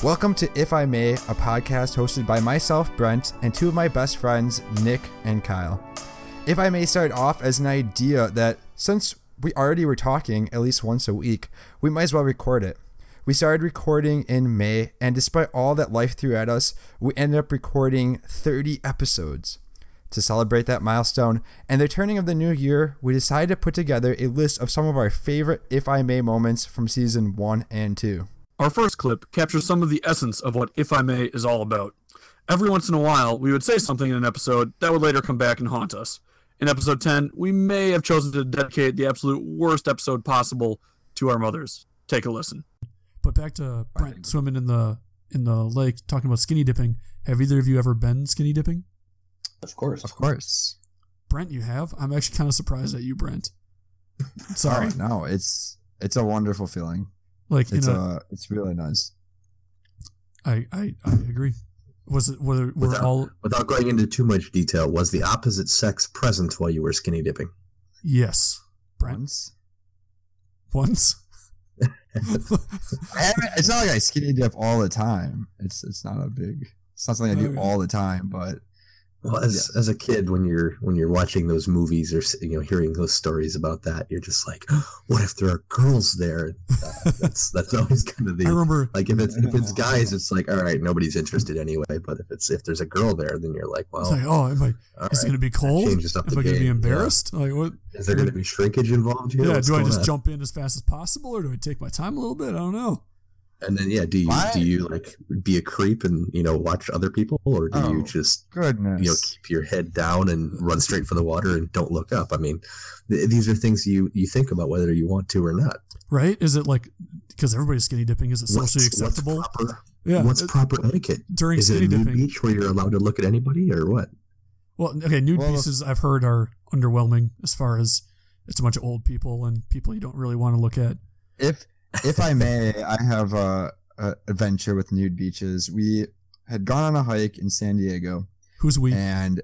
Welcome to If I May, a podcast hosted by myself, Brent, and two of my best friends, Nick and Kyle. If I May started off as an idea that since we already were talking at least once a week, we might as well record it. We started recording in May, and despite all that life threw at us, we ended up recording 30 episodes. To celebrate that milestone and the turning of the new year, we decided to put together a list of some of our favorite If I May moments from season 1 and 2. Our first clip captures some of the essence of what If I May is all about. Every once in a while, we would say something in an episode that would later come back and haunt us. In episode 10, we may have chosen to dedicate the absolute worst episode possible to our mothers. Take a listen. But back to Brent swimming in the in the lake, talking about skinny dipping. Have either of you ever been skinny dipping? Of course. Of course. Brent, you have. I'm actually kind of surprised at you, Brent. Sorry. Oh, no, it's it's a wonderful feeling. Like you It's know, uh it's really nice. I, I I agree. Was it were, were Without- all Without going into too much detail, was the opposite sex present while you were skinny dipping? yes, Brent Once. once? I it's not like I skinny dip all the time. It's it's not a big. It's not something I do all the time, but Well, as as a kid, when you're when you're watching those movies or you know hearing those stories about that, you're just like, what if there are girls there? Uh, that's that's always kind of the. I remember like if it's if it's guys, it's like all right, nobody's interested anyway. But if it's if there's a girl there, then you're like, well, it's like, oh, am I, all is it going to be cold? Am changes up I the going to be game, yeah. embarrassed? Like what? is there going to be shrinkage involved here? Yeah, What's do I just on? jump in as fast as possible, or do I take my time a little bit? I don't know. And then yeah, do you Why? do you like be a creep and you know watch other people, or do Oh. you just goodness. you know keep your head down and run straight for the water and don't look up? I mean, th- these are things you you think about whether you want to or not. Right? Is it like because everybody's skinny dipping? Is it socially acceptable? What's proper, yeah. what's it- proper etiquette? during Is it skinny a nude dipping? beach where you're allowed to look at anybody, or what? Well, okay, nude Well, pieces I've heard are underwhelming as far as it's a bunch of old people and people you don't really want to look at. if if I may, I have a, a adventure with nude beaches. We had gone on a hike in San Diego, Who's we? and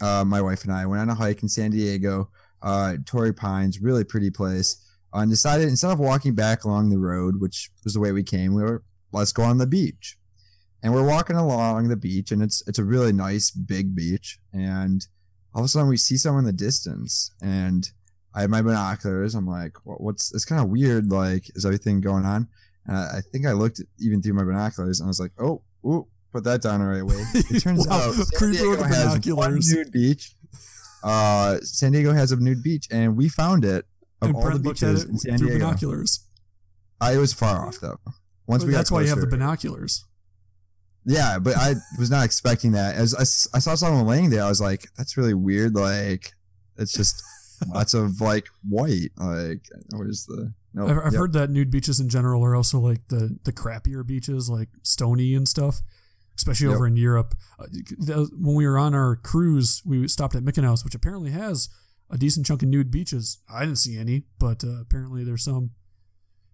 uh, my wife and I went on a hike in San Diego, uh, Torrey Pines, really pretty place. uh, And decided instead of walking back along the road, which was the way we came, we were let's go on the beach. And we're walking along the beach, and it's it's a really nice big beach. And all of a sudden, we see someone in the distance, and I have my binoculars. I'm like, "What- what's? It's kind of weird. Like, is everything going on? And I, I think I looked even through my binoculars, and I was like, oh, ooh, put that down the right way. It turns Wow, out San Diego has one nude beach. Uh, San Diego has a nude beach, and we found it of and all the Brent looked at beaches it in San Diego. binoculars. I was far off though. Once we That's got why you have the binoculars. Yeah, but I was not expecting that. As I, I saw someone laying there, I was like, "That's really weird." Like, it's just lots of like white. Like, where's the? No, I've, I've heard that nude beaches in general are also like the the crappier beaches, like Stony and stuff, especially Yep. over in Europe. Uh, when we were on our cruise, we stopped at Mykonos, which apparently has a decent chunk of nude beaches. I didn't see any, but uh, apparently there's some.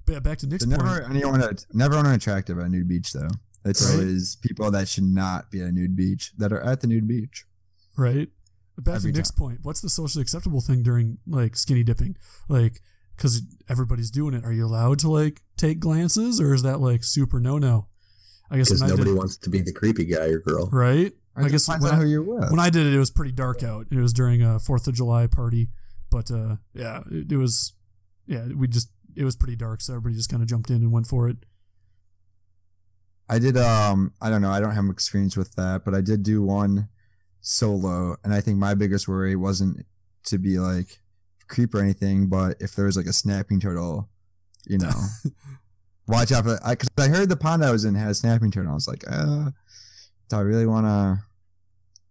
But yeah, back to Nick's So point. never anyone, that- never anyone attractive at a nude beach though. It's Right. always people that should not be at a nude beach that are at the nude beach. right? But back Every to Nick's point. What's the socially acceptable thing during like skinny dipping? Like, because everybody's doing it. Are you allowed to like take glances, or is that like super no no? I guess Because nobody did, wants to be the creepy guy or girl. right? It I guess when I, who you're with. when I did it, it was pretty dark out. It was during a Fourth of July party, but uh, yeah, it, it was. Yeah, we just it was pretty dark, so everybody just kind of jumped in and went for it. I did um I don't know, I don't have experience with that, but I did do one solo and I think my biggest worry wasn't to be like creep or anything, but if there was like a snapping turtle, you know. watch out for I cuz I heard the pond I was in had a snapping turtle. I was like, uh do I really want to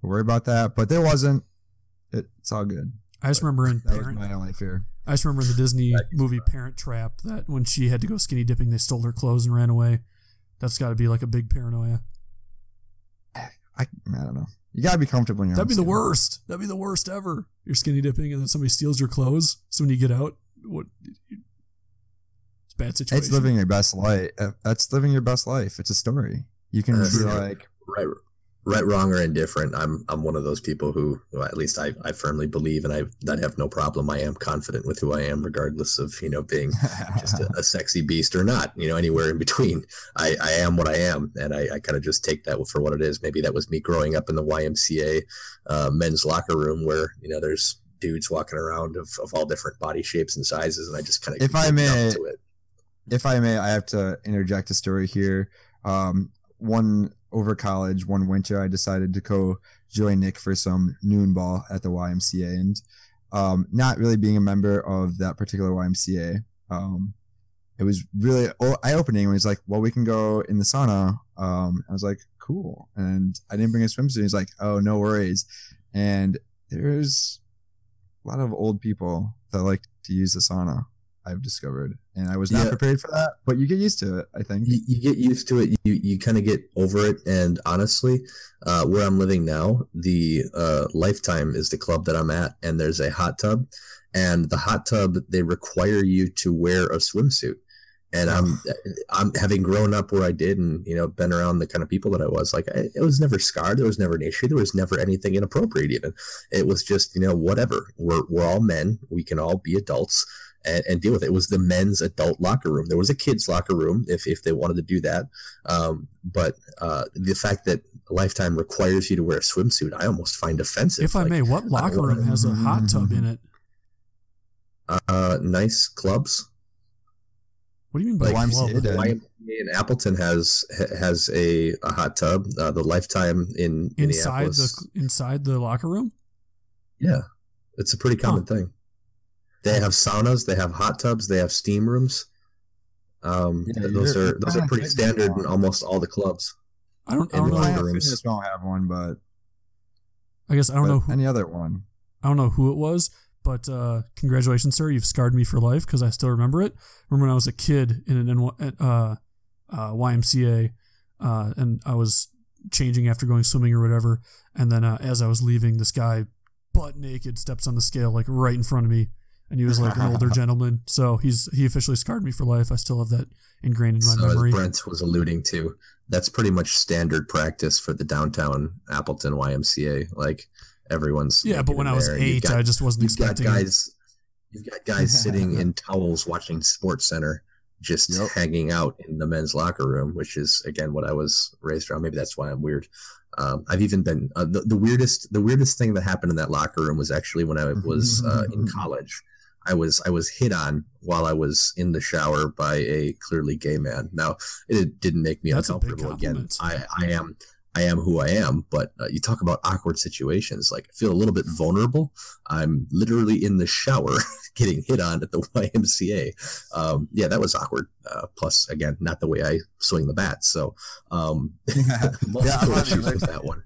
worry about that? But there wasn't. It, it's all good. I just remember in That was Parent, my only fear. I just remember in the Disney movie Parent Trap that when she had to go skinny dipping, they stole her clothes and ran away. That's got to be like a big paranoia. I I don't know. You got to be comfortable in your That'd be own the worst. That'd be the worst ever. You're skinny dipping and then somebody steals your clothes. So when you get out, what? It's a bad situation. It's living your best life. That's living your best life. It's a story. You can be like, Right, right, wrong, or indifferent, I'm I'm one of those people who, well, at least I, I firmly believe, and I that have no problem. I am confident with who I am, regardless of you know being just a, a sexy beast or not. You know, anywhere in between. I, I am what I am, and I, I kind of just take that for what it is. Maybe that was me growing up in the YMCA uh, men's locker room, where you know there's dudes walking around of, of all different body shapes and sizes, and I just kind of If I may- if I may, I have to interject a story here. Um, one over college, one winter, I decided to go join Nick for some noon ball at the YMCA, and um, not really being a member of that particular YMCA, um, it was really eye opening when he's like, "Well, we can go in the sauna." Um, I was like, "Cool," and I didn't bring a swimsuit. He's like, "Oh, no worries," and there's a lot of old people that like to use the sauna. I've discovered, and I was not Yeah. prepared for that. But you get used to it, I think. you, you get used to it you you kind of get over it and honestly uh, where i'm living now the uh, lifetime is the club that i'm at and there's a hot tub and the hot tub they require you to wear a swimsuit and i'm i'm having grown up where i did and you know been around the kind of people that i was like I, it was never scarred there was never an issue there was never anything inappropriate even it was just you know whatever we're, we're all men we can all be adults and, and deal with it. It was the men's adult locker room. There was a kids locker room if, if they wanted to do that. Um, but uh, the fact that Lifetime requires you to wear a swimsuit, I almost find offensive. If I Like, may, what locker room has a hot tub in it? uh, nice clubs. What do you mean by The YMCA club? YMCA in Appleton has has a, a hot tub. Uh, the Lifetime in Inside Minneapolis. the inside the locker room? yeah, it's a pretty common thing. They have saunas. They have hot tubs. They have steam rooms. Um, Yeah, those you're- those are pretty standard in almost all the clubs. I don't. I don't the know. locker Planet rooms. Fitness won't have one, but I guess I don't know. Who, any other one. I don't know who it was, but uh, congratulations, sir! You've scarred me for life because I still remember it. Remember when I was a kid in an uh, uh, YMCA, uh, and I was changing after going swimming or whatever, and then uh, as I was leaving, this guy, butt naked, steps on the scale like right in front of me, and he was like an older gentleman. So he's he officially scarred me for life. I still have that ingrained in my so memory. as Brent was alluding to, that's pretty much standard practice for the downtown Appleton YMCA. Like everyone's yeah, but when I was there, eight, got- I just wasn't you've got expecting. it. guys, you've got guys sitting in towels watching Sports Center, just Yep. hanging out in the men's locker room, which is again what I was raised around. Maybe that's why I'm weird. Um, I've even been uh, the, the weirdest. The weirdest thing that happened in that locker room was actually when I was uh, in college. I was I was hit on while I was in the shower by a clearly gay man. Now it didn't make me That's uncomfortable. Again. I I am I am who I am. But uh, you talk about awkward situations. Like I feel a little bit vulnerable. I'm literally in the shower getting hit on at the YMCA. Um, yeah, that was awkward. Uh, plus, again, not the way I swing the bat. So um, multiple Yeah, I'm issues like- with that one.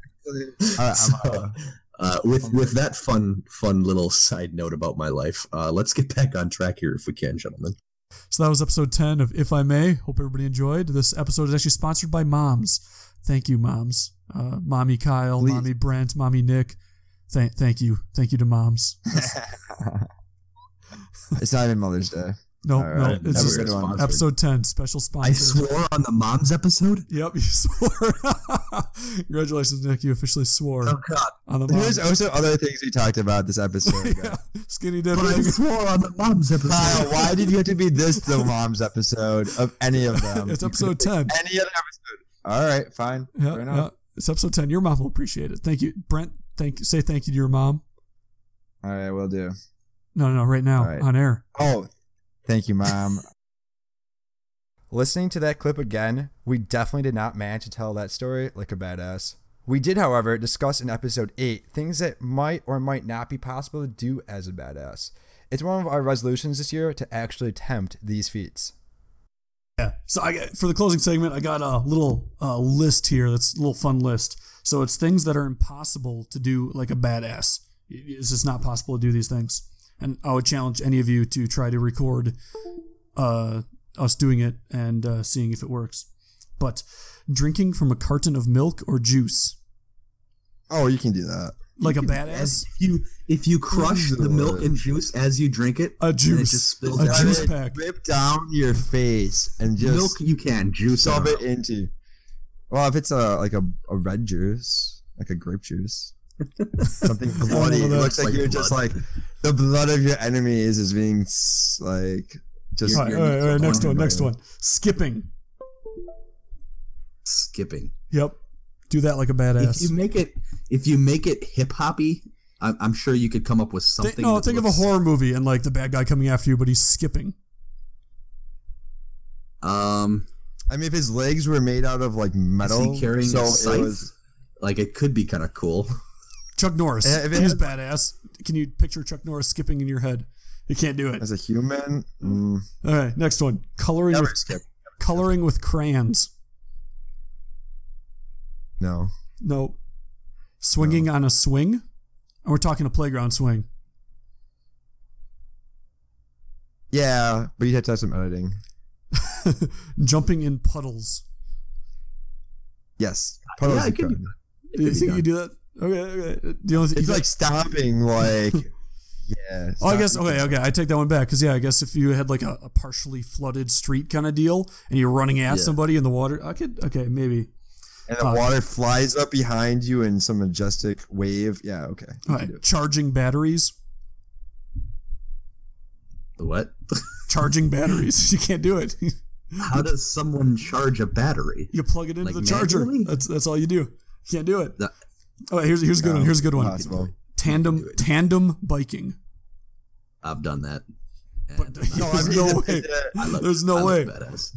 I- I'm, So, uh, with with that fun fun little side note about my life, uh, let's get back on track here if we can, gentlemen. So that was episode 10 of If I May. Hope everybody enjoyed. This episode is actually sponsored by Moms. Thank you, Moms. Uh, Mommy Kyle, Please. Mommy Brent, Mommy Nick. Thank, thank you. Thank you to Moms. it's not even Mother's Day. No, All no, it's Have just good one. Sponsored. episode 10, special sponsor. I swore on the mom's episode. Yep, you swore. Congratulations, Nick. You officially swore Oh God! on the There's Moms. also other things we talked about this episode. yeah, skinny dipping. But I swore on the mom's episode. Kyle, why did you have to be this the mom's episode of any of them? it's episode 10. Any other episode? All right, fine. Yeah, Fair yeah. It's episode 10. Your mom will appreciate it. Thank you. Brent, thank say thank you to your mom. All right, we'll do. No, no, no, right now All right. on air. Oh, thank you, mom. Listening to that clip again, we definitely did not manage to tell that story like a badass. We did, however, discuss in episode 8 things that might or might not be possible to do as a badass. It's one of our resolutions this year to actually attempt these feats. Yeah. So I for the closing segment, I got a little uh, list here. That's a little fun list. So it's things that are impossible to do like a badass. It's just not possible to do these things. And I would challenge any of you to try to record uh, us doing it and uh, seeing if it works. But drinking from a carton of milk or juice, Oh, you can do that. like a badass, if you if you crush the milk and juice as you drink it, a and it juice, just spills a out. juice pack. Rip down your face and just milk you can juice shove it it into. Well, if it's a like a, a red juice, like a grape juice, something bloody. It looks like Like you're just like the blood of your enemies is being like just. All right, all right, all right, next one, next one. Skipping. Skipping. Yep. Do that like a badass. If badass. you make it, if you make it hip hoppy, I'm, I'm sure you could come up with something. Think, no, that think of a horror movie and like the bad guy coming after you, but he's skipping. Um, I mean, if his legs were made out of like metal, carrying so a it scythe? was. like it could be kind of cool. Chuck Norris. Yeah, if it he's had- badass. Can you picture Chuck Norris skipping in your head? You can't do it. As a human, mm, All right, next one. Coloring never with skip. coloring with crayons. No, No. Swinging on a swing. And we're talking a playground swing. yeah, but you have to have some editing. Jumping in puddles. Yes, puddles yeah, you it could be could. done. It Do you could think done. you do that? Okay, okay. The only thing, It's like got- stopping, like yeah. Oh, I guess okay, okay. I take that one back because yeah, I guess if you had like a, a partially flooded street kind of deal and you're running at Yeah. somebody in the water, I could okay maybe. And the Uh, water flies up behind you in some majestic wave. Yeah, okay. you right, charging batteries. The what? Charging batteries. You can't do it. How does someone charge a battery? you plug it into Like the charger. That's that's all you do. You can't do it. That- Oh, here's here's a good one. Here's a good one. Possible. Tandem tandem biking. I've done that. And But I'm no, not- no way. is it- I look- There's no way. badass.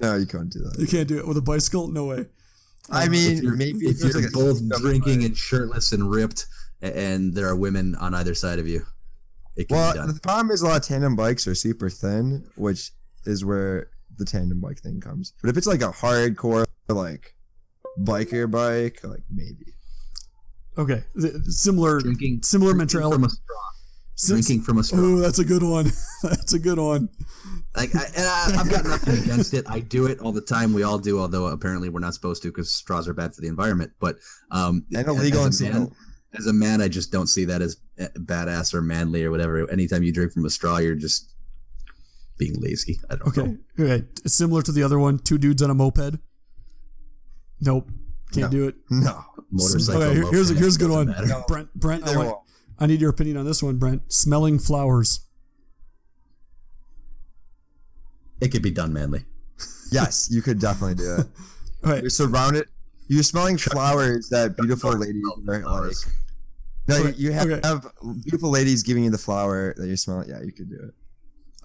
no, you can't do that. You can't do it with a bicycle. No way. I oh, mean, you're, maybe if you're like both drinking like- and shirtless and ripped, and there are women on either side of you, it can be Well, done. the problem is a lot of tandem bikes are super thin, which is where the tandem bike thing comes. But if it's like a hardcore like biker bike, like maybe. Okay, th- similar Drinking, similar drinking mentality. from a straw. Sim- Drinking from a straw. Oh, that's a good one. that's a good one. Like, I, and I, I've got nothing against it. I do it all the time. We all do, although apparently we're not supposed to because straws are bad for the environment. But um, And as- illegal as and a man, as a man, I just don't see that as eh, badass or manly or whatever. Anytime you drink from a straw, you're just being lazy. I don't Okay, know. okay. Similar to the other one. Two dudes on a moped. Nope, can't No. do it. No. Motorcycle. Okay, here's a, here's a good one. matter. Brent, Brent, I, want. I need your opinion on this one, Brent. Smelling flowers. It could be done manly. Yes, you could definitely do it. All right, You're surrounded. You're smelling flowers that beautiful ladies are like. Flowers. No, you- Okay, you have, okay. have beautiful ladies giving you the flower that you're smelling. Yeah, you could do it.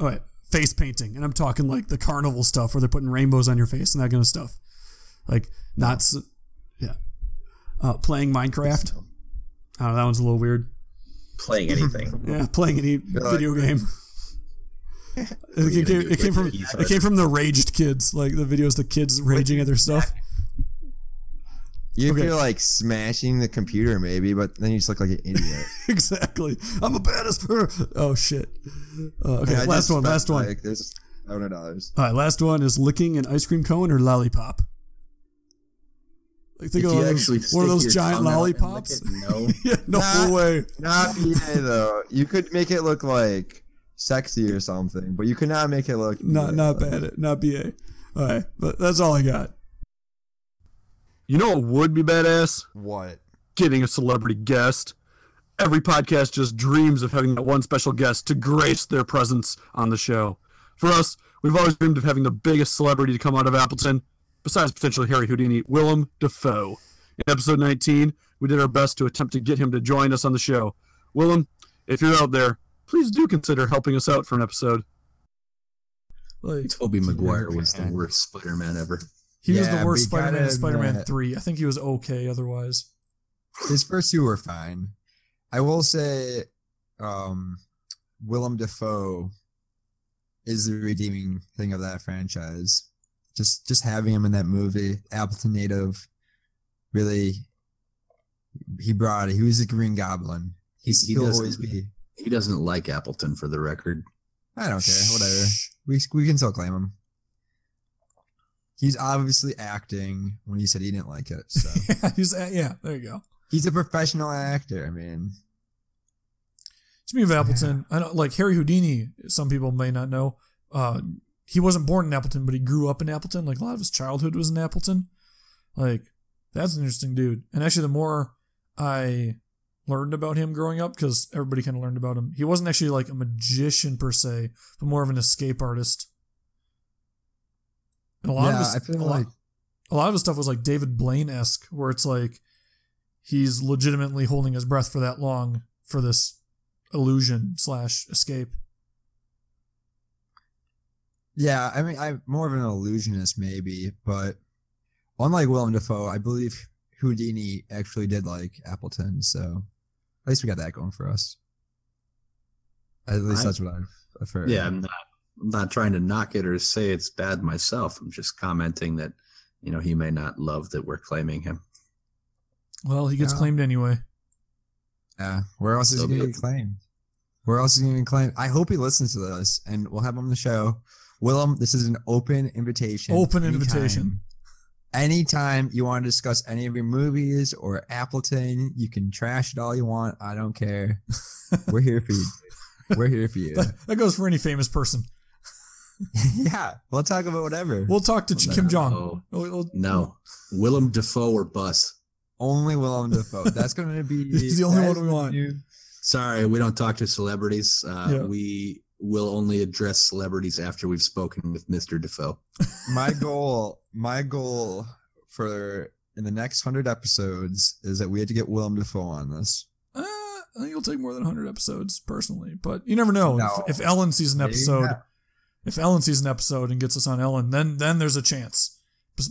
all right. Face painting, and I'm talking like the carnival stuff where they're putting rainbows on your face and that kind of stuff. Like not, s yeah. Uh, playing Minecraft. I don't know, that one's a little weird. Playing anything. Yeah, playing any like- video game. it, you came, it came from the it came from the raged kids, like the videos the kids raging at their stuff. You Okay. feel like smashing the computer, maybe, but then you just look like an idiot. exactly. I'm a badass. Oh shit. Uh, okay, I just last one. Last one. Like, there's five hundred dollars. All right, last one is licking an ice cream cone or lollipop. Like think If of you one of actually those, one of those giant tongue out and lick lollipops. it, no. yeah, no Nah. way. Not BA though. You could make it look like sexy or something, but you could not make it look Not BA. not bad. Not ba. All right, but that's all I got. You know what would be badass? What? Getting a celebrity guest. Every podcast just dreams of having that one special guest to grace their presence on the show. For us, we've always dreamed of having the biggest celebrity to come out of Appleton, besides potentially Harry Houdini, Willem Dafoe. In episode 19, we did our best to attempt to get him to join us on the show. Willem, if you're out there, please do consider helping us out for an episode. Like Tobey Maguire was the worst Spider-Man ever. he was the worst Spider-Man in Spider-Man Three. I think he was okay otherwise. His first two were fine. I will say, um, Willem Dafoe is the redeeming thing of that franchise. Just just having him in that movie, Appleton native, really, he brought it. He was a Green Goblin. He's He he'll doesn't- always be. He doesn't like Appleton, for the record. I don't care. Whatever. We we can still claim him. He's obviously acting when he said he didn't like it. So yeah, he's uh, yeah. There you go. he's a professional actor. I mean, Speaking of Appleton, I know like Harry Houdini. Some people may not know. Uh, he wasn't born in Appleton, but he grew up in Appleton. Like a lot of his childhood was in Appleton. Like, that's an interesting dude. And actually, the more I learned about him growing up, because everybody kind of learned about him, he wasn't actually like a magician per se, but more of an escape artist. And a lot of Yeah, his, I feel a lot- like a lot of his stuff was like David Blaine esque, where it's like he's legitimately holding his breath for that long for this illusion slash escape. Yeah, I mean, I'm more of an illusionist, maybe, but unlike Willem Dafoe, I believe Houdini actually did like Appleton, so at least we got that going for us. At least I- that's what I've, I've heard. Yeah, I'm not, I'm not trying to knock it or say it's bad myself. I'm just commenting that, you know, he may not love that we're claiming him. Well, he gets Yeah. claimed anyway. Yeah. Where else is So he going to good. get claimed? Where else is he going to get claimed? I hope he listens to this, and we'll have him on the show. Willem, this is an open invitation. Open Anytime- invitation. Anytime you want to discuss any of your movies or Appleton, you can trash it all you want. I don't care. We're here for you. We're here for you. That, that goes for any famous person. yeah, we'll talk about whatever. We'll talk to Ch- Kim Jong. No. We'll- we'll- No. Willem Dafoe or bus. Only Willem Dafoe. That's going to be. The only one we want. new- Sorry, we don't talk to celebrities. Uh, Yeah. We will only address celebrities after we've spoken with Mr. Dafoe. my goal, my goal for in the next hundred episodes is that we had to get Willem Dafoe on this. Uh, I think it'll take more than 100 episodes, personally. But you never know. No. If, if Ellen sees an episode, not. if Ellen sees an episode and gets us on Ellen, then then there's a chance.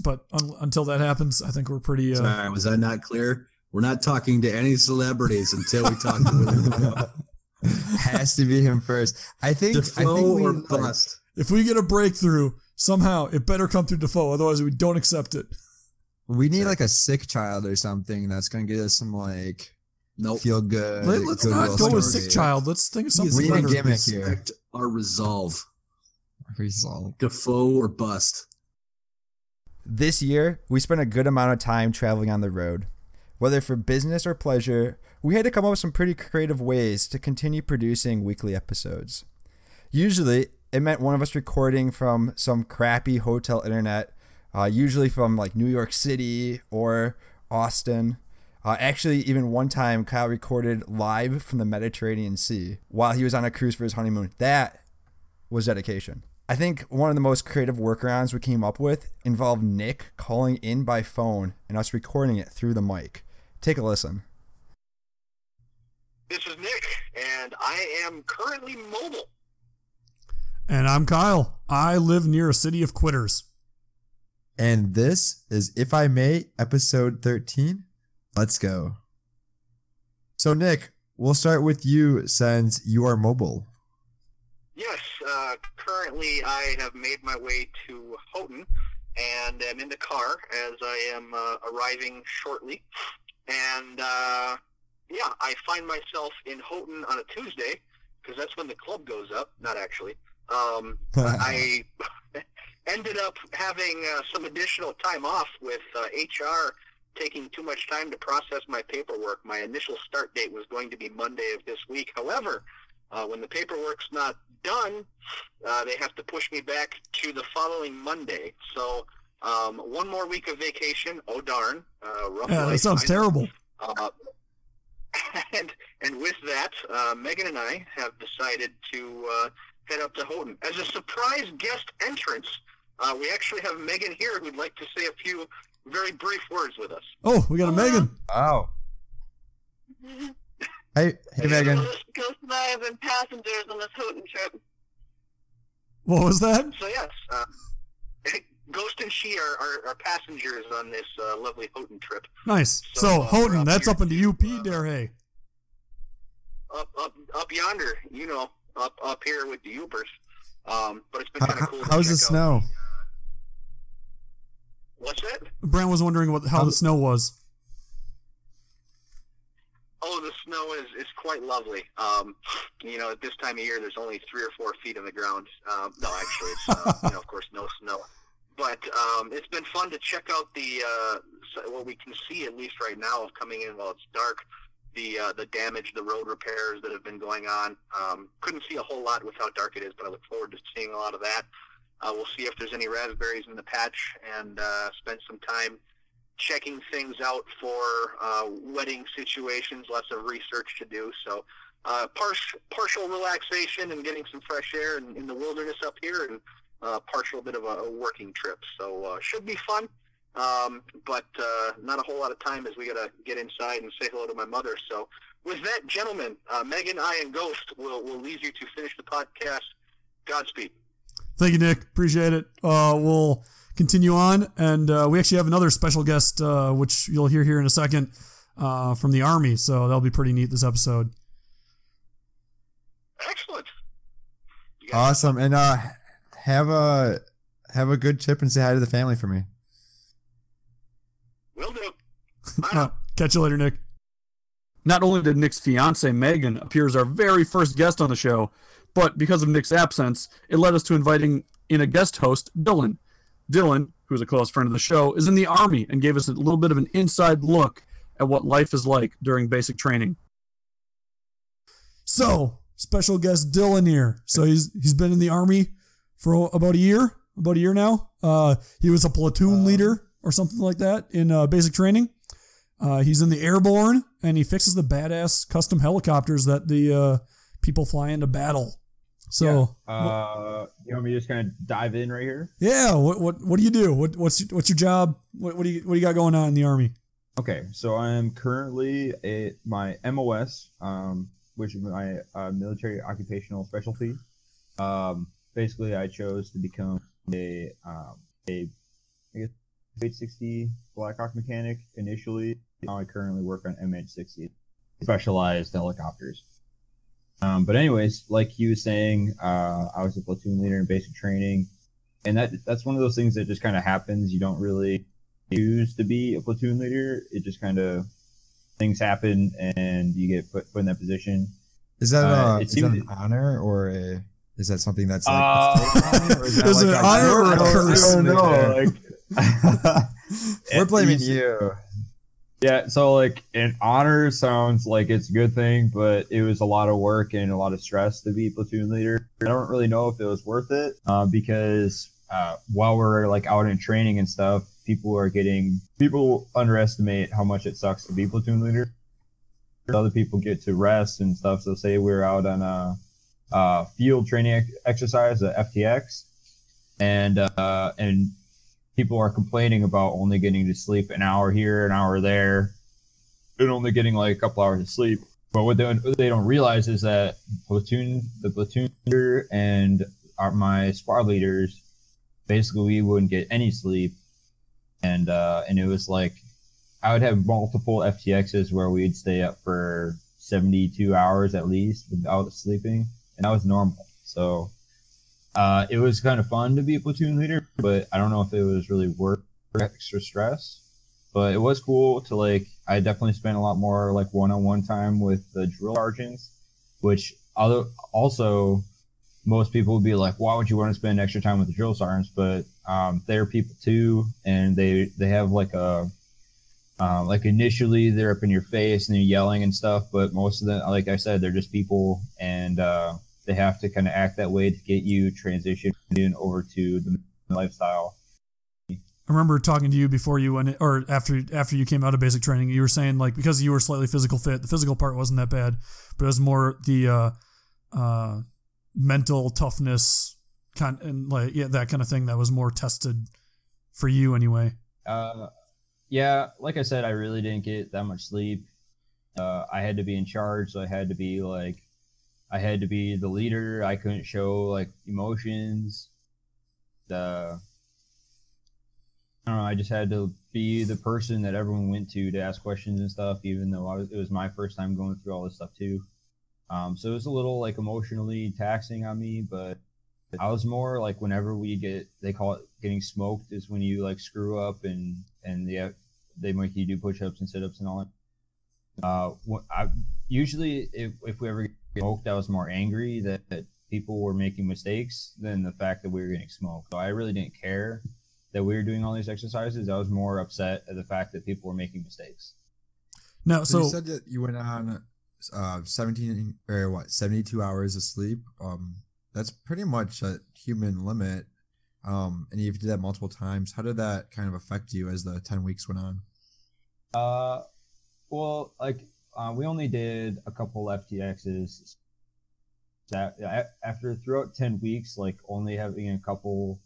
But un, until that happens, I think we're pretty. Uh, Sorry, was I not clear? We're not talking to any celebrities until we talk to Willem Dafoe. Has to be him first. I think. I Dafoe think we, or like, bust. if we get a breakthrough somehow, it better come through Dafoe. Otherwise, we don't accept it. we need like a sick child or something that's going to get us some like Nope. feel good. Let, us goodwill not go with story. sick child. Let's think of something We need a better. gimmick here. Our resolve. Result. Dafoe or bust. This year, we spent a good amount of time traveling on the road. Whether for business or pleasure, we had to come up with some pretty creative ways to continue producing weekly episodes. Usually, it meant one of us recording from some crappy hotel internet, uh, usually from like New York City or Austin. Uh, actually, even one time, Kyle recorded live from the Mediterranean Sea while he was on a cruise for his honeymoon. That was dedication. I think one of the most creative workarounds we came up with involved Nick calling in by phone and us recording it through the mic. Take a listen. This is Nick, and I am currently mobile. And I'm Kyle. I live near a city of quitters. And this is, if I may, episode 13. Let's go. So, Nick, we'll start with you since you are mobile. Yes, uh, currently I have made my way to Houghton and am in the car as I am uh, arriving shortly. And uh, yeah, I find myself in Houghton on a Tuesday because that's when the club goes up. Not actually. Um, I ended up having uh, some additional time off with uh, HR taking too much time to process my paperwork. My initial start date was going to be Monday of this week. However, uh, when the paperwork's not done, uh, they have to push me back to the following Monday. So um, one more week of vacation. Oh darn! Uh, Yeah, that sounds terrible. Uh, and and with that, uh, Megan and I have decided to uh, head up to Houghton as a surprise guest entrance. Uh, we actually have Megan here who'd like to say a few very brief words with us. Oh, we got a Megan. Wow. Hey, hey, Megan. Ghost and I have been passengers on this Houghton trip. What was that? So yes, uh, Ghost and she are, are, are passengers on this uh, lovely Houghton trip. Nice. So, So, uh, Houghton, up that's up in the UP, uh, there, hey. Up up up yonder, you know, up up here with the Yoopers. Um, but it's been kind of cool. to how's the check out- snow? What's that? Brent was wondering what how How- the snow was. Oh, the snow is, is quite lovely. Um, you know, at this time of year, there's only three or four feet on the ground. Um, no, actually, it's, uh, you know, of course, no snow. But um, it's been fun to check out the uh, what we can see at least right now of coming in while it's dark. The uh, the damage, the road repairs that have been going on. Um, couldn't see a whole lot with how dark it is, but I look forward to seeing a lot of that. Uh, we'll see if there's any raspberries in the patch and uh, spend some time checking things out for uh, wedding situations. Lots of research to do. So uh, partial partial relaxation and getting some fresh air in, in the wilderness up here, and uh, partial bit of a, a working trip. So uh, should be fun. Um, but uh, not a whole lot of time as we got to get inside and say hello to my mother. So, with that, gentlemen, uh, Megan, I, and Ghost will will leave you to finish the podcast. Godspeed. Thank you, Nick. Appreciate it. Uh, we'll continue on, and uh, we actually have another special guest, uh, which you'll hear here in a second, uh, from the Army. So that'll be pretty neat this episode. Excellent. Awesome. And uh have a have a good trip and say hi to the family for me. Will do. Bye. Catch you later, Nick. Not only did Nick's fiance Megan appear as our very first guest on the show, but because of Nick's absence, it led us to inviting in a guest host, Dylan. Dylan, who's a close friend of the show, is in the Army and gave us a little bit of an inside look at what life is like during basic training. So, special guest Dylan here. So he's he's been in the army for about a year, about a year now. Uh, he was a platoon leader or something like that in uh, basic training. Uh, he's in the airborne and he fixes the badass custom helicopters that the uh, people fly into battle. So Uh, you want me to just kind of dive in right here? yeah, what what what do you do? What what's your- what's your job? What what do you what do you got going on in the army? Okay, so I am currently at my MOS, um, which is my uh, military occupational specialty. Um, basically, I chose to become a um, a I guess H60 Blackhawk mechanic initially. Now I currently work on MH60 specialized helicopters. Um, but anyways, like he was saying, uh, I was a platoon leader in basic training, and that that's one of those things that just kind of happens. You don't really choose to be a platoon leader. It just kind of things happen, and you get put, put in that position. Is that Uh, uh, it is that an honor or a is that something that's like Uh, or is that Is like an honor or a I don't- curse? I don't know. Like, We're blaming you. Yeah, so like an honor sounds like it's a good thing, but it was a lot of work and a lot of stress to be platoon leader. I don't really know if it was worth it uh, because uh, while we're like out in training and stuff, people are getting people underestimate how much it sucks to be platoon leader. Other people get to rest and stuff. So say we're out on a, uh field training ex- exercise, a FTX, and uh, and people are complaining about only getting to sleep an hour here, an hour there, and only getting like a couple hours of sleep. But what they, what they don't realize is that platoon, the platoon leader and our, my squad leaders, basically we wouldn't get any sleep, and uh, and it was like I would have multiple FTXs where we'd stay up for 72 hours at least without sleeping, and that was normal. So uh, it was kind of fun to be a platoon leader, but I don't know if it was really worth extra stress. But it was cool to like. I definitely spent a lot more like one-on-one time with the drill sergeants, which although also most people would be like, why would you want to spend extra time with the drill sergeants? But um, they're people too, and they they have like a uh, like initially they're up in your face and they're yelling and stuff, but most of them, like I said, they're just people, and uh, they have to kind of act that way to get you transitioned in over to the lifestyle. I remember talking to you before you went, or after after you came out of basic training. You were saying like because you were slightly physical fit, the physical part wasn't that bad, but it was more the uh, uh, mental toughness kind and like yeah that kind of thing that was more tested for you anyway. Uh, yeah, like I said, I really didn't get that much sleep. Uh, I had to be in charge, so I had to be like, I had to be the leader. I couldn't show like emotions. The I don't know. I just had to be the person that everyone went to to ask questions and stuff, even though was, it was my first time going through all this stuff too. Um, so it was a little like emotionally taxing on me, but I was more like whenever we get they call it getting smoked is when you like screw up and and they they make you do push ups and sit ups and all that. Uh, what I usually if if we ever get smoked, I was more angry that, that people were making mistakes than the fact that we were getting smoked. So I really didn't care that we were doing all these exercises. I was more upset at the fact that people were making mistakes. No, So, so, you said that you went on uh 17 or what 72 hours of sleep. Um, that's pretty much a human limit. um, and you did that multiple times. How did that kind of affect you as the ten weeks went on? Uh, well, like uh, we only did a couple FTXs. That after throughout ten weeks, like only having a couple,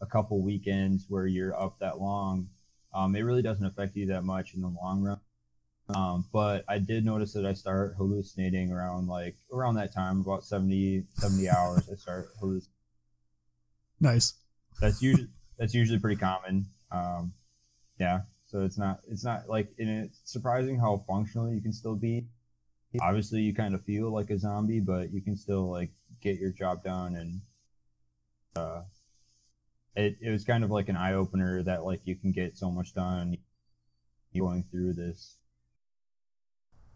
a couple weekends where you're up that long, um, it really doesn't affect you that much in the long run. Um, but I did notice that I start hallucinating around like around that time, about 70, 70 hours. I start hallucinating. Nice. That's usually that's usually pretty common. Um, yeah, so it's not it's not like and it's surprising how functional you can still be. Obviously, you kind of feel like a zombie, but you can still like get your job done, and uh, it it was kind of like an eye opener that like you can get so much done going through this.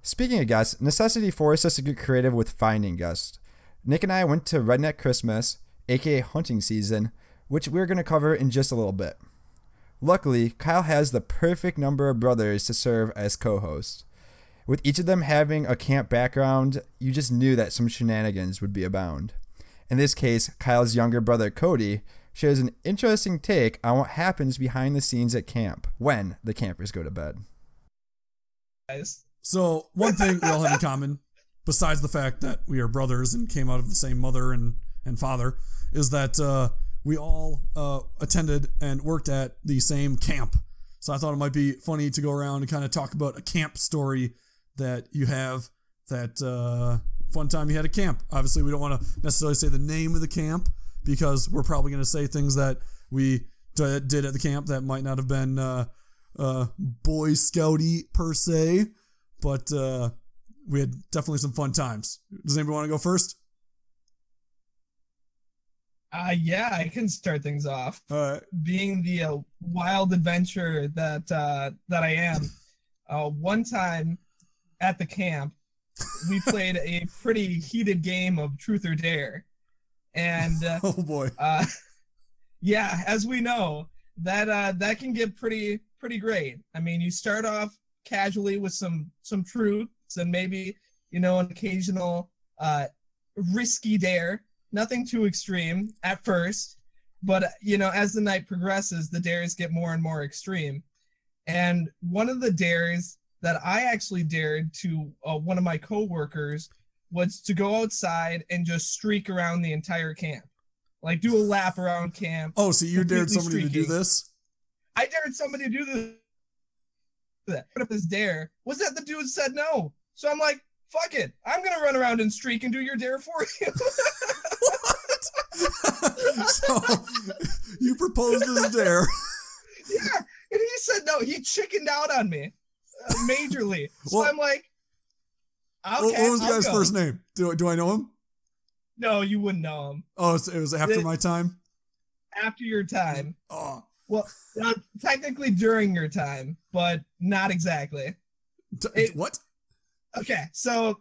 Speaking of guests, necessity forced us to get creative with finding guests. Nick and I went to Redneck Christmas, aka hunting season, which we're going to cover in just a little bit. Luckily, Kyle has the perfect number of brothers to serve as co hosts. With each of them having a camp background, you just knew that some shenanigans would be abound. In this case, Kyle's younger brother Cody shares an interesting take on what happens behind the scenes at camp when the campers go to bed. Guys. So one thing we all have in common, besides the fact that we are brothers and came out of the same mother and, and father, is that uh, we all uh, attended and worked at the same camp. So I thought it might be funny to go around and kind of talk about a camp story that you have that uh, fun time you had at camp. Obviously, we don't want to necessarily say the name of the camp because we're probably going to say things that we d- did at the camp that might not have been uh, uh, Boy Scouty per se, but uh, we had definitely some fun times. Does anybody want to go first? Uh, yeah, I can start things off. All right. Being the uh, wild adventurer that uh, that I am, uh, one time at the camp, we played a pretty heated game of Truth or Dare, and uh, Oh boy. uh, yeah, as we know, that uh, that can get pretty pretty great. I mean, you start off casually with some some truths and maybe you know an occasional uh, risky dare. Nothing too extreme at first, but you know as the night progresses, the dares get more and more extreme. And one of the dares that I actually dared to uh, one of my coworkers was to go outside and just streak around the entire camp, like do a lap around camp. Oh, so you dared somebody to do this? I dared somebody to do this. That put up this dare was that the dude said no. So I'm like, fuck it, I'm gonna run around and streak and do your dare for you. so you proposed this dare. yeah, and he said no. He chickened out on me, uh, majorly. So Well- I'm like, okay, what, was the I'll guy's go. first name? Do, do I know him? No, you wouldn't know him Oh, it was after The- my time. after your time. Oh, Well, uh, technically during your time, but not exactly. t- It- what? Okay, so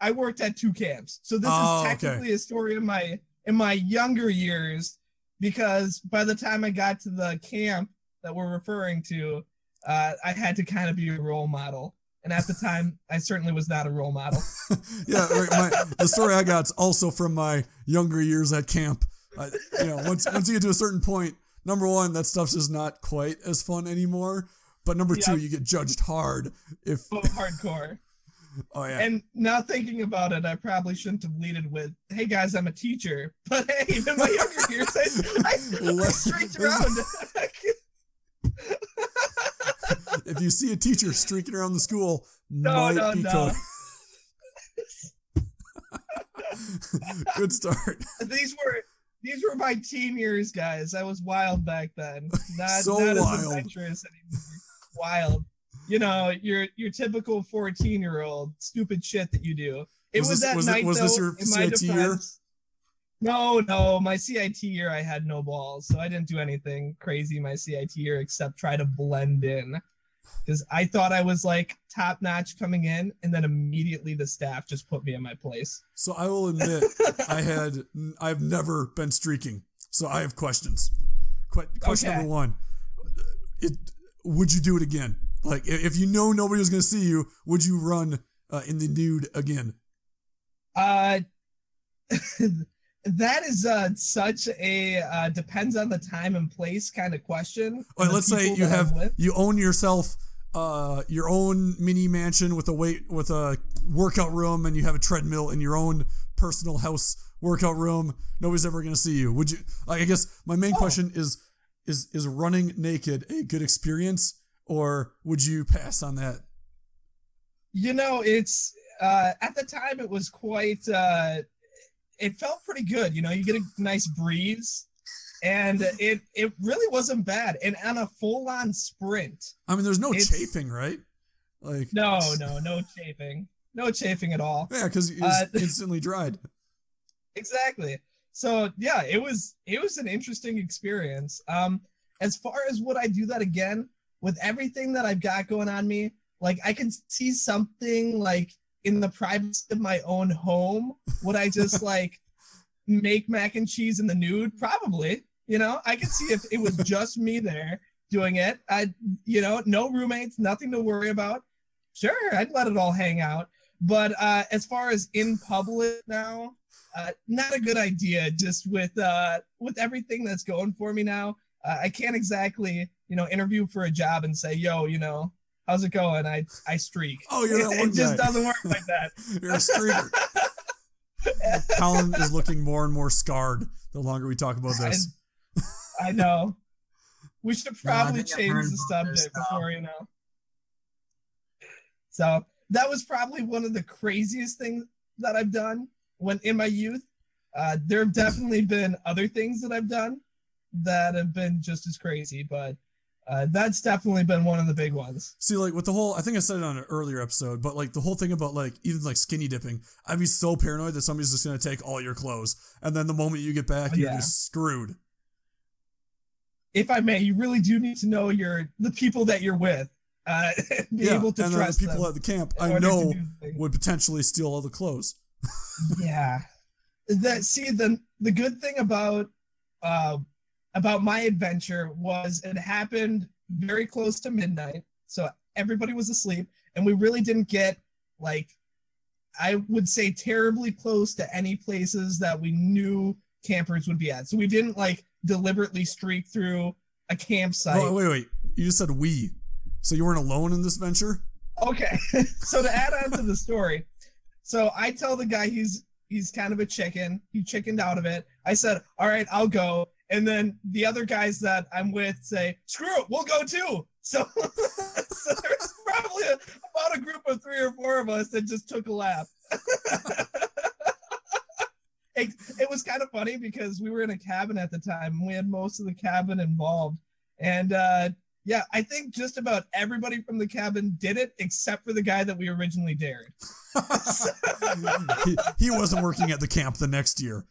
I worked at two camps. So this Oh, is okay. technically a story of my in my younger years because by the time I got to the camp that we're referring to, uh, I had to kind of be a role model. And at the time, I certainly was not a role model. Yeah, right, my, the story I got's also from my younger years at camp. I, you know, once once you get to a certain point, number one, that stuff's just not quite as fun anymore. But number two, you get judged hard if. So hardcore. Oh yeah. And now thinking about it, I probably shouldn't have leaded with, "Hey guys, I'm a teacher." But hey, in my younger years, I, I, I streaked around. if you see a teacher streaking around the school, No, might no, be no. Good start. these were these were my teen years, guys. I was wild back then. Not, So not wild. as adventurous anymore. Wild. You know, your your typical fourteen year old stupid shit that you do. It Was was, this- that was it- night was this though, your in my year? No, no, my CIT year I had no balls, so I didn't do anything crazy my CIT year except try to blend in. Because I thought I was like top notch coming in, and then immediately the staff just put me in my place. So I will admit, I had I've never been streaking, so I have questions. Question Okay. number one: It would you do it again? Like if you know nobody was going to see you, would you run uh, in the nude again? Uh, that is uh, such a uh, depends on the time and place kind of question. The let's say you have you own yourself uh, your own mini mansion with a weight with a workout room, and you have a treadmill in your own personal house workout room. Nobody's ever gonna see you. Would you? Like, I guess my main Oh. question is is is running naked a good experience, or would you pass on that? You know, it's uh, at the time it was quite. Uh, it felt pretty good. You know, you get a nice breeze, and it it really wasn't bad. And on a full on sprint, I mean, there's no chafing, right? Like, no, no, no chafing, no chafing at all. yeah, because it's Uh, instantly dried. exactly so yeah it was it was an interesting experience um as far as would i do that again with everything that i've got going on me like i can see something like in the privacy of my own home. Would i just like make mac and cheese in the nude? Probably you know? I could see if it was just me there doing it. I you know no roommates nothing to worry about. Sure i'd let it all hang out. But uh as far as in public now uh, not a good idea just with uh with everything that's going for me now. Uh, i can't exactly you know interview for a job and say yo you know how's it going? I i streak. Oh, you're that one it just doesn't work like that. You're a streaker. Colin is looking more and more scarred the longer we talk about this. i know. We should probably think change the subject before you know. So that was probably one of the craziest things that i've done when in my youth. Uh, there have definitely been other things that i've done that have been just as crazy but uh, that's definitely been one of the big ones See, like with the whole, I think I said it on an earlier episode, but like the whole thing about like even like skinny dipping, I'd be so paranoid that somebody's just gonna take all your clothes, and then the moment you get back, Oh, you're yeah. just screwed. if i may you really do need to know your the people that you're with uh, be able to and then the people at the camp I know would potentially steal all the clothes. yeah that see the the good thing about uh about my adventure was it happened very close to midnight so everybody was asleep and we really didn't get like i would say terribly close to any places that we knew campers would be at so we didn't like deliberately streak through a campsite Wait, wait, wait, you just said we, so you weren't alone in this venture. Okay. so to add on to the story, so I tell the guy he's he's kind of a chicken. He chickened out of it. I said, "All right, I'll go." And then the other guys that I'm with say, "Screw it, we'll go too." So, so there's probably a, about a group of three or four of us that just took a lap. it, it was kind of funny because we were in a cabin at the time and we had most of the cabin involved. And uh, yeah, I think just about everybody from the cabin did it except for the guy that we originally dared. he, he wasn't working at the camp the next year.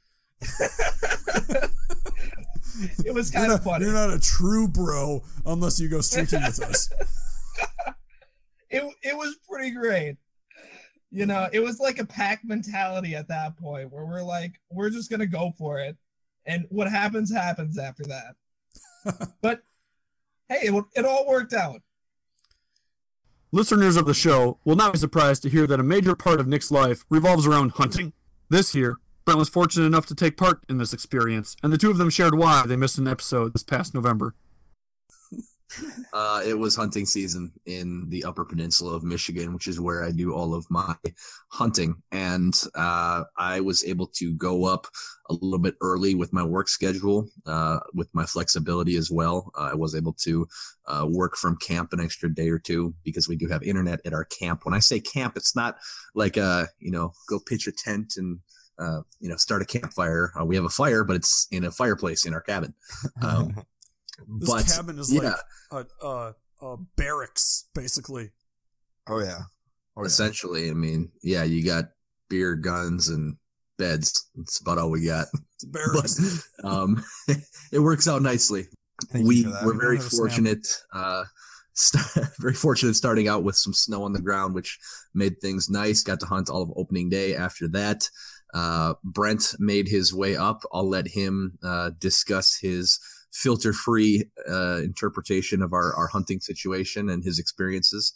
It was You're kind not, of funny. you're not a true bro unless you go streaking with us. It it was pretty great. You know, it was like a pack mentality at that point where we're like, we're just gonna go for it, and what happens happens after that. but hey, it, it all worked out. Listeners of the show will not be surprised to hear that a major part of Nick's life revolves around hunting. This year, Brent was fortunate enough to take part in this experience, and the two of them shared why they missed an episode this past November. Uh, it was hunting season in the Upper Peninsula of Michigan, which is where I do all of my hunting. And uh, I was able to go up a little bit early with my work schedule, uh, with my flexibility as well. I was able to uh, work from camp an extra day or two because we do have internet at our camp. When I say camp, it's not like uh, you know, go pitch a tent and uh, you know, start a campfire. Uh, we have a fire, but it's in a fireplace in our cabin. Um, This but cabin is yeah, like a, a, a barracks, basically. Oh yeah. Oh, yeah. essentially. I mean, yeah, you got beer, guns, and beds. That's about all we got. It's a barracks. But um, it works out nicely. Thank we you for that. were very don't have a snap. fortunate. Uh, st- very fortunate starting out with some snow on the ground, which made things nice. Got to hunt all of opening day. After that, uh, Brent made his way up. I'll let him uh, discuss his filter-free uh, interpretation of our, our hunting situation and his experiences.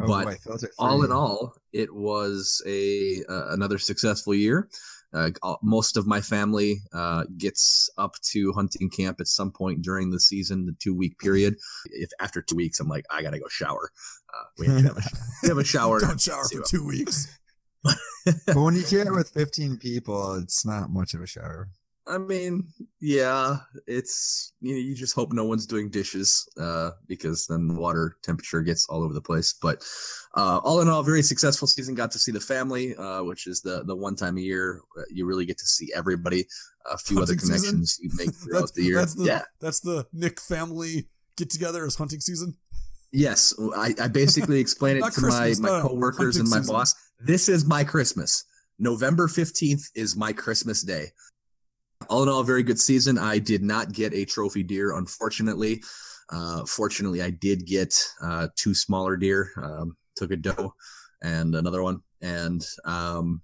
Oh, but all in all, it was a uh, another successful year. Uh, most of my family uh, gets up to hunting camp at some point during the season, the two week period. If after two weeks, I'm like, I gotta go shower. Uh, we, have to have a, we have a shower. Don't shower for two weeks. But when you it with 15 people, it's not much of a shower. I mean, yeah, it's you know you just hope no one's doing dishes uh, because then the water temperature gets all over the place. But uh, all in all, very successful season. Got to see the family, uh, which is the the one time a year you really get to see everybody. A few other Hunting season? connections you make throughout the year. That's the yeah. that's the Nick family get together as hunting season. Yes, I, I basically explain it to Christmas, my, my no, coworkers and my season. boss. This is my Christmas. November 15th is my Christmas day. All in all, very good season. I did not get a trophy deer, unfortunately. Uh, fortunately, I did get uh, two smaller deer. Um, took a doe and another one, and um,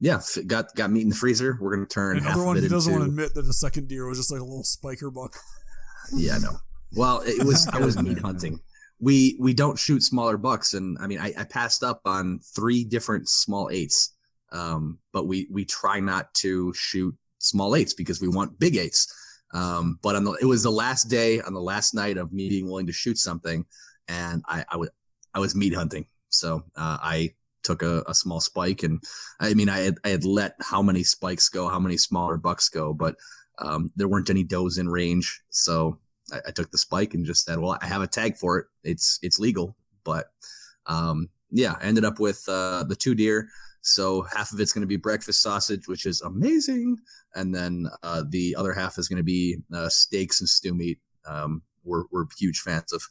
yeah, got got meat in the freezer. We're gonna turn half Another of one doesn't into, want to admit that the second deer was just like a little spiker buck. Yeah, no. Well, it was I was meat hunting. We we don't shoot smaller bucks, and I mean I, I passed up on three different small eights. Um, but we we try not to shoot small eights because we want big eights. Um, but on the it was the last day on the last night of me being willing to shoot something, and I I was was meat hunting. So uh, I took a, a small spike, and I mean I had I had let how many spikes go, how many smaller bucks go, but um, there weren't any does in range, so I, I took the spike and just said, "Well, I have a tag for it. It's it's legal." But um, yeah, I ended up with uh, the two deer. So half of it's going to be breakfast sausage, which is amazing, and then uh, the other half is going to be uh, steaks and stew meat. Um, we're we're huge fans of.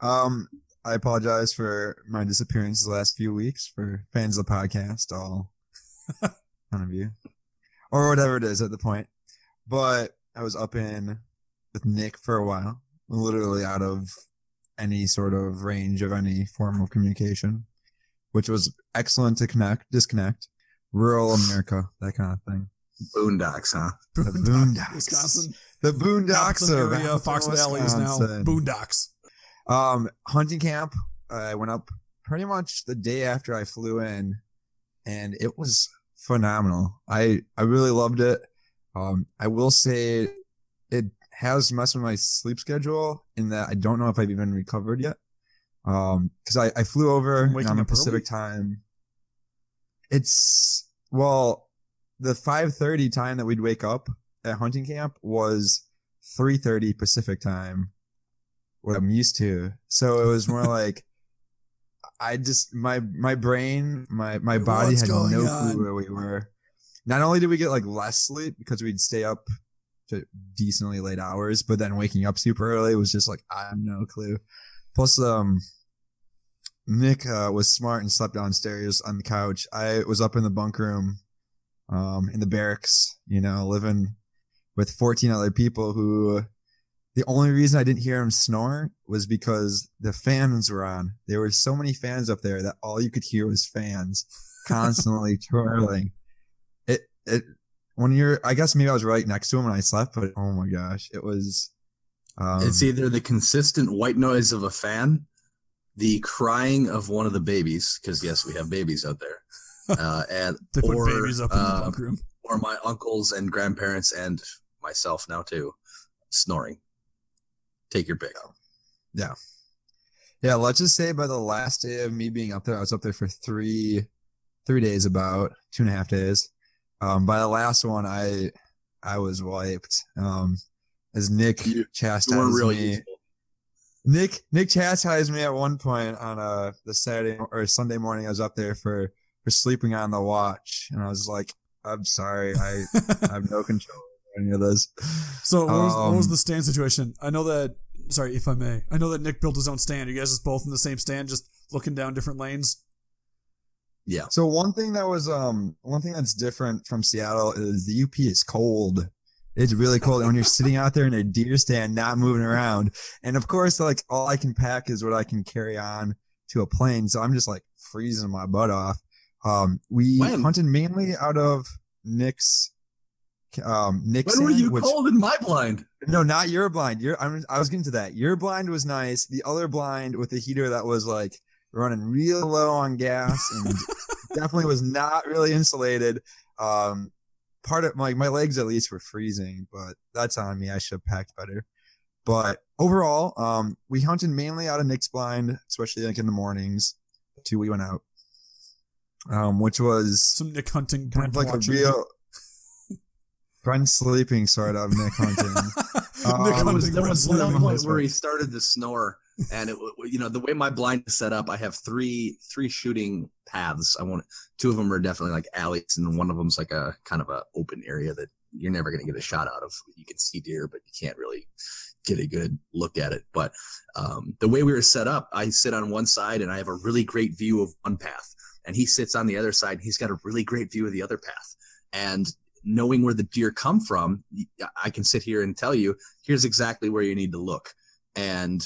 Um, I apologize for my disappearance the last few weeks for fans of the podcast, all one of you, or whatever it is at the point. But I was up in with Nick for a while, literally out of any sort of range of any form of communication, which was excellent to connect, disconnect, rural America, that kind of thing. Boondocks, huh? The boondocks, Wisconsin. the boondocks Appleton of area, Fox Valley is now boondocks. Um, hunting camp. I went up pretty much the day after I flew in, and it was phenomenal. I I really loved it. Um, I will say it has messed with my sleep schedule in that I don't know if I've even recovered yet. Um, because I I flew over From waking on a up Pacific time. It's well, the five thirty time that we'd wake up at hunting camp was three thirty Pacific time what I'm used to. So it was more like I just my my brain, my my body What's had no on? clue where we were. Not only did we get like less sleep because we'd stay up decently late hours, but then waking up super early was just like I have no clue. Plus, um, Nick uh, was smart and slept downstairs on the couch. I was up in the bunk room, um, in the barracks, you know, living with 14 other people who the only reason I didn't hear him snore was because the fans were on. There were so many fans up there that all you could hear was fans constantly twirling. It it when you're I guess maybe I was right next to him when I slept, but oh my gosh, it was um, it's either the consistent white noise of a fan, the crying of one of the babies, because yes, we have babies out there, uh, and They put or, babies up in the uh, room. or my uncles and grandparents and myself now too, snoring. Take your pick. Yeah. Yeah, let's just say by the last day of me being up there, I was up there for three three days about, two and a half days. Um by the last one I I was wiped. Um as Nick You- You chastised weren't really me. useful. Nick Nick chastised me at one point on uh the Saturday or Sunday morning I was up there for for sleeping on the watch and I was like, I'm sorry, I, I have no control over any of this. So what was, what was Um, the stand situation? I know that. Sorry, if I may, I know that Nick built his own stand. You guys just both in the same stand, just looking down different lanes. Yeah. So one thing that was um one thing that's different from Seattle is the UP is cold. It's really cold and when you're sitting out there in a deer stand, not moving around. And of course, like all I can pack is what I can carry on to a plane. So I'm just like freezing my butt off. Um, we When? hunted mainly out of Nick's, um, Nick's. When were you which- cold in my blind? no, not your blind. Your I'm, I was getting to that. Your blind was nice. The other blind with the heater that was like running real low on gas and definitely was not really insulated. Um, part of my my legs at least were freezing, but that's on me. I should have packed better. But overall, um, we hunted mainly out of Nick's blind, especially like in the mornings. The two we went out, um, which was Some Nick hunting, kind of Brent like a real Brent sleeping sort of Nick hunting. Um, Nick There There was, hunting, there was one point where he started to snore, and it, you know the way my blind is set up, I have three three shooting paths. I want two of them are definitely like alleys, and one of them's like a kind of a open area that you're never going to get a shot out of. You can see deer, but you can't really get a good look at it. But um, the way we were set up, I sit on one side and I have a really great view of one path, and he sits on the other side. And he's got a really great view of the other path, and knowing where the deer come from, I can sit here and tell you, here's exactly where you need to look. And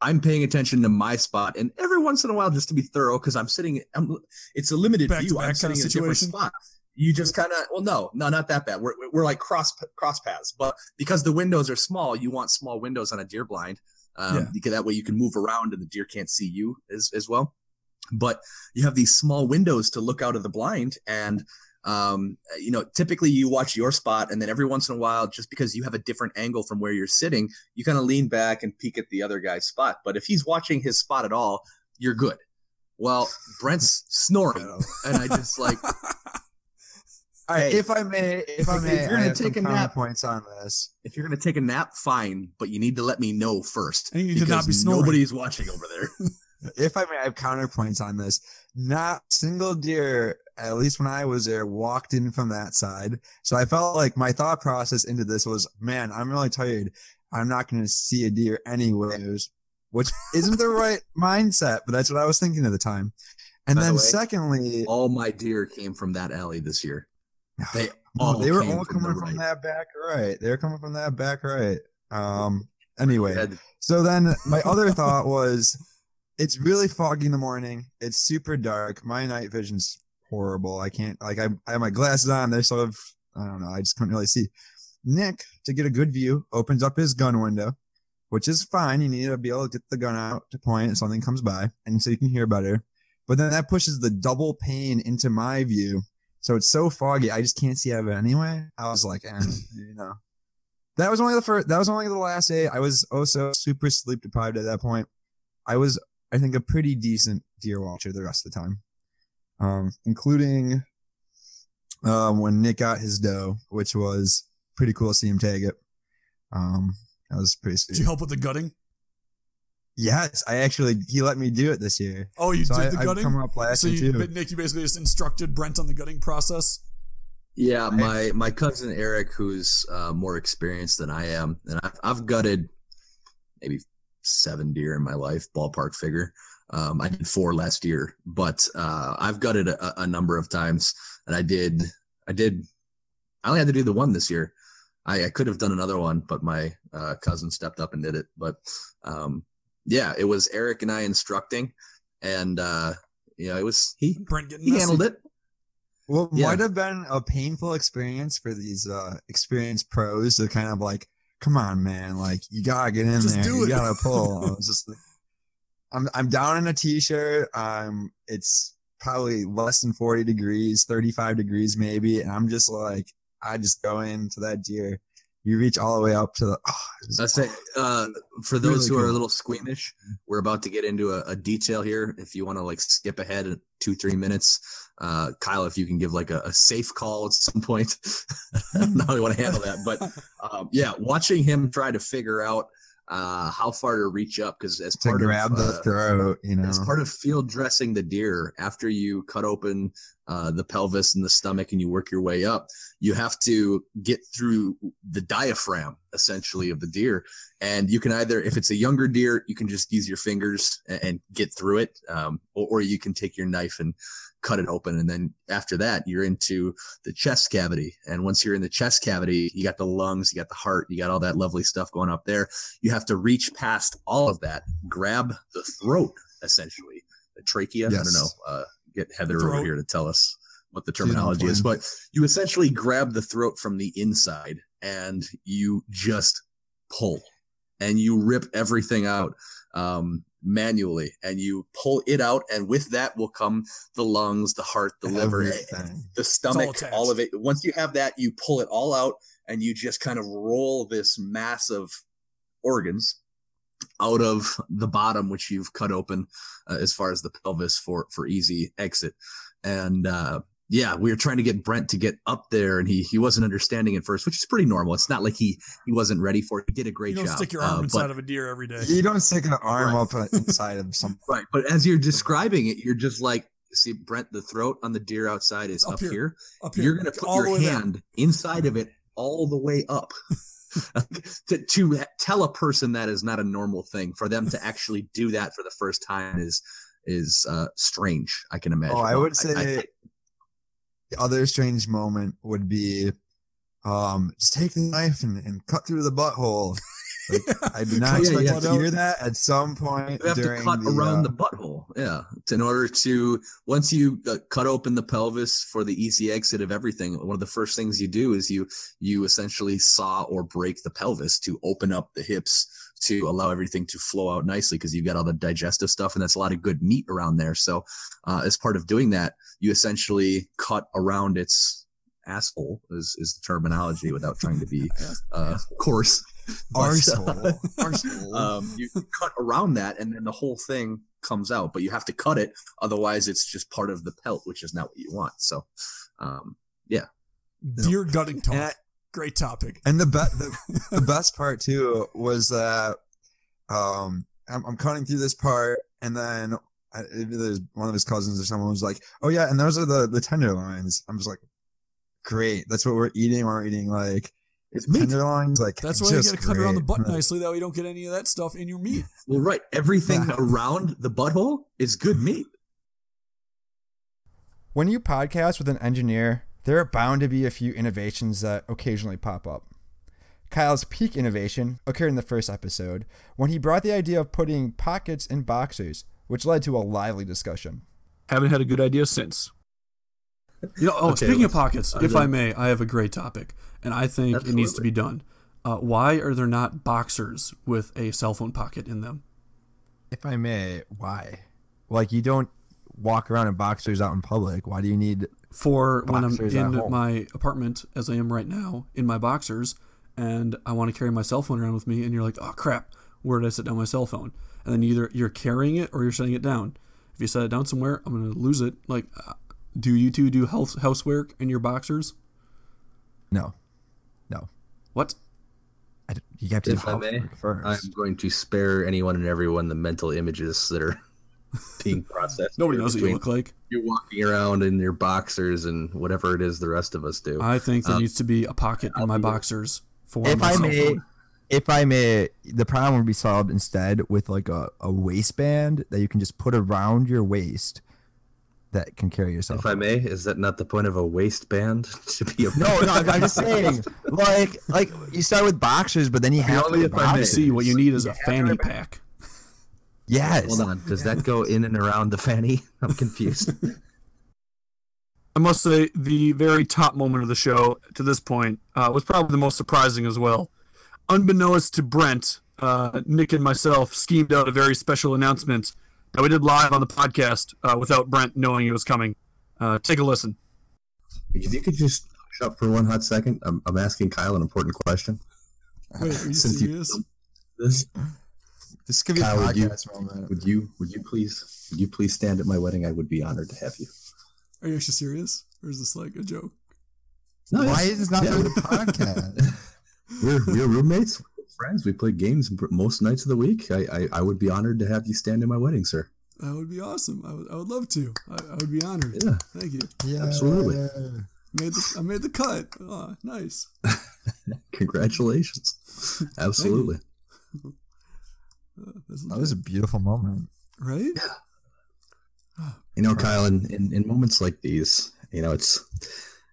I'm paying attention to my spot, and every once in a while, just to be thorough, because I'm sitting, I'm, it's a limited Back view. I'm sitting in a different spot. You just kind of, well, no, no, not that bad. We're, we're like cross cross paths, but because the windows are small, you want small windows on a deer blind. Um, Yeah. because that way you can move around and the deer can't see you as, as well. But you have these small windows to look out of the blind, and um, you know, typically you watch your spot, and then every once in a while, just because you have a different angle from where you're sitting, you kind of lean back and peek at the other guy's spot. But if he's watching his spot at all, you're good. Well, Brent's snoring, and I just like, All right, Hey, if I may, if I may, if you're gonna I take a nap- points on this. if you're gonna take a nap, fine, but you need to let me know first And you need to not be snoring. nobody's watching over there. If I may, I have counterpoints on this. Not single deer, at least when I was there, walked in from that side. So I felt like my thought process into this was, man, I'm really tired. I'm not going to see a deer anyways, which isn't the right mindset, but that's what I was thinking at the time. And By the then way, secondly, all my deer came from that alley this year. They all they were all from coming from right. that back right. They were coming from that back right. Um. Anyway, so then my other thought was, it's really foggy in the morning. It's super dark. My night vision's horrible. I can't like I, I have my glasses on. They're sort of I don't know. I just couldn't really see. Nick to get a good view opens up his gun window, which is fine. You need to be able to get the gun out to point something comes by, and so you can hear better. But then that pushes the double pane into my view, so it's so foggy. I just can't see out of it anyway. I was like, eh, you know. That was only the first. That was only the last day. I was also super sleep deprived at that point. I was, I think, a pretty decent deer watcher the rest of the time, um, including um, when Nick got his doe, which was pretty cool to see him tag it. Um, that was pretty Sweet. Did you help with the gutting? Yes, I actually he let me do it this year. Oh, you so did I, the I've gutting? come up last So year you, too. Nick, you basically just instructed Brent on the gutting process. Yeah, my my cousin Eric, who's uh, more experienced than I am, and I've, I've gutted maybe seven deer in my life, ballpark figure. Um, I did four last year, but uh, I've gutted a, a number of times, and I did I did I only had to do the one this year. I, I could have done another one, but my uh, cousin stepped up and did it. But um, yeah, it was Eric and I instructing, and uh, you know it was he Brent he handled it. Well, Yeah. might have been a painful experience for these uh experienced pros to kind of like, come on, man, like you gotta get in Just there, do you gotta pull. I was just, like- I'm I'm down in a t-shirt. Um, it's probably less than 40 degrees, 35 degrees maybe, and I'm just like, I just go into that deer. You reach all the way up to the. Oh, it I say, uh, for those Really who are a little squeamish, we're about to get into a, a detail here. If you want to like skip ahead in two, three minutes, uh, Kyle, if you can give like a, a safe call at some point, I don't know how you want to handle that, but um, yeah, watching him try to figure out uh, how far to reach up because as to part grab of the uh, throat, you know. as part of field dressing the deer, after you cut open uh, the pelvis and the stomach and you work your way up, you have to get through the diaphragm essentially of the deer. And you can either, if it's a younger deer, you can just use your fingers and, and get through it, um, or, or you can take your knife and cut it open. And then after that, you're into the chest cavity. And once you're in the chest cavity, you got the lungs, you got the heart, you got all that lovely stuff going up there. You have to reach past all of that, grab the throat essentially, the trachea. I don't know. Uh, get Heather over here to tell us what the terminology is, but you essentially grab the throat from the inside and you just pull and you rip everything out. Um, manually and you pull it out and with that will come the lungs the heart the liver the stomach attached. all of it. Once you have that you pull it all out and you just kind of roll this mass of organs out of the bottom which you've cut open uh, as far as the pelvis for for easy exit. And uh yeah we were trying to get brent to get up there and he he wasn't understanding at first which is pretty normal it's not like he he wasn't ready for it he did a great You don't job stick your arm Uh, inside but- of a deer every day. You don't stick an arm Right. up uh, inside of some. Right, but as you're describing it, you're just like, see, Brent, the throat on the deer outside is Up up, here. here. Up here, You're gonna put all your way there. hand inside of it all the way up. to, to tell a person that is not a normal thing for them to actually do that for the first time is is uh, strange. I can imagine. Oh, I would I- say the other strange moment would be, um, just take the knife and, and cut through the butthole. Like, I did not Oh, expect yeah. to hear that at some point you have to cut the, around uh, the butthole yeah in order to once you uh, cut open the pelvis for the easy exit of everything one of the first things you do is you you essentially saw or break the pelvis to open up the hips to allow everything to flow out nicely because you've got all the digestive stuff and that's a lot of good meat around there so uh, as part of doing that you essentially cut around its asshole is, is the terminology without trying to be uh, coarse But, Arsehole. Arsehole. um, you cut around that and then the whole thing comes out but you have to cut it otherwise it's just part of the pelt which is not what you want so um, yeah. Deer gutting talk. And I- Great topic. And the, be- the the best part too was that um I'm, I'm cutting through this part, and then I, there's one of his cousins or someone was like, "Oh yeah, and those are the the tenderloins." I'm just like, "Great, that's what we're eating. We're eating like it's meat tenderloins." Like That's why you just got to cut around the great. butt nicely. That way you don't get any of that stuff in your meat. well right everything around the butthole is good meat When you podcast with an engineer, there are bound to be a few innovations that occasionally pop up. Kyle's peak innovation occurred in the first episode when he brought the idea of putting pockets in boxers, which led to a lively discussion. Haven't had a good idea since. You know, oh, Okay, speaking of let's- pockets, uh, if then- I may, I have a great topic, and I think it needs to be done. Uh, why are there not boxers with a cell phone pocket in them? If I may, why? Like you don't walk around in boxers out in public. Why do you need? For when I'm in my apartment, as I am right now, in my boxers, and I want to carry my cell phone around with me, and you're like, oh crap, where did I set down my cell phone? And then either you're carrying it or you're setting it down. If you set it down somewhere, I'm gonna lose it. Like, uh, do you two do house housework in your boxers? No, no. What? I d you have to If do I may, housework first. I'm going to spare anyone and everyone the mental images that are being processed. Nobody knows what you look like. You're walking around in your boxers and whatever it is the rest of us do. I think there Um, needs to be a pocket in my boxers for if my I may, if I may, the problem would be solved instead with like a, a waistband that you can just put around your waist that can carry yourself. if I may, is that not the point of a waistband to be a no, no, I'm I'm just saying, like, like you start with boxers, but then you have only to if I may. See, what you need is a Yeah. fanny pack. Yes. Hold on, does that go in and around the fanny? I'm confused. I must say, the very top moment of the show to this point uh, was probably the most surprising as well. Unbeknownst to Brent, uh, Nick and myself schemed out a very special announcement that we did live on the podcast uh, without Brent knowing it was coming. Uh, take a listen. if you could just shut up for one hot second, I'm, I'm asking Kyle an important question. Wait, are you Since you- serious? This This could be Kyle, a would you- moment. would you would you please would you please stand at my wedding? I would be honored to have you. Are you actually serious? Or is this like a joke? No, Why is this not Yeah. for the podcast? we're we're roommates, we're friends. We play games most nights of the week. I, I I would be honored to have you stand in my wedding, sir. That would be awesome. I would, I would love to. I, I would be honored. Yeah. Thank you. yeah, Absolutely. Made the, I made the cut. Oh, nice. Congratulations. Absolutely. That was a beautiful moment. right? Yeah. You know, Kyle, in, in, in moments like these, you know, it's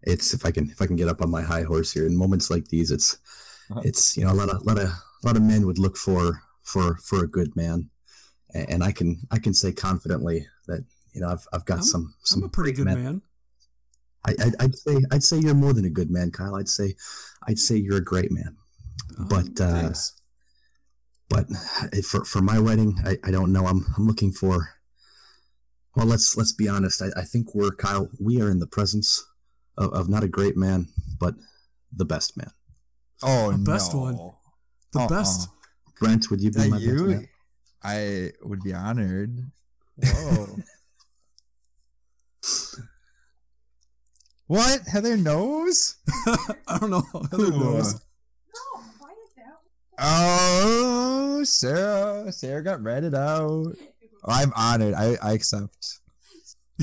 it's if I can if I can get up on my high horse here, in moments like these, it's Uh-huh. it's you know a lot of lot of a lot of men would look for for for a good man, and, and I can I can say confidently that you know I've I've got I'm- some some I'm a pretty good men. man. I, I'd say I'd say you're more than a good man, Kyle. I'd say I'd say you're a great man. Oh, But, uh, thanks. But eh, for for my wedding, I, I don't know. I'm I'm looking for. Well, let's let's be honest. I, I think we're Kyle. We are in the presence of, of not a great man, but the best man. Oh, The best no. one. The Uh-uh. best. Brent, would you be that my best man? I would be honored. Whoa. what? Heather knows? I don't know. Heather knows. Oh, Sarah. Sarah got ratted out. Oh, I'm honored. I, I accept.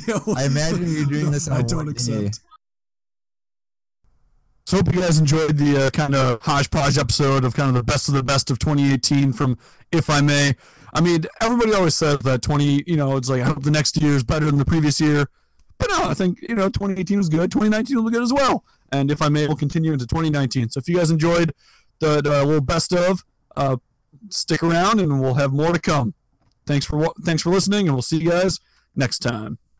Yeah, well, I imagine you're doing this on I don't accept. day. So hope you guys enjoyed the uh, kind of hodgepodge episode of kind of the best of the best of 2018 from If I May. I mean, everybody always says that 20, you know, it's like I hope the next year is better than the previous year. But no, I think, you know, 2018 was good. 2019 will be good as well. And If I May will continue into 2019. So if you guys enjoyed the, the little best of, uh, stick around and we'll have more to come. Thanks for thanks for listening and we'll see you guys next time.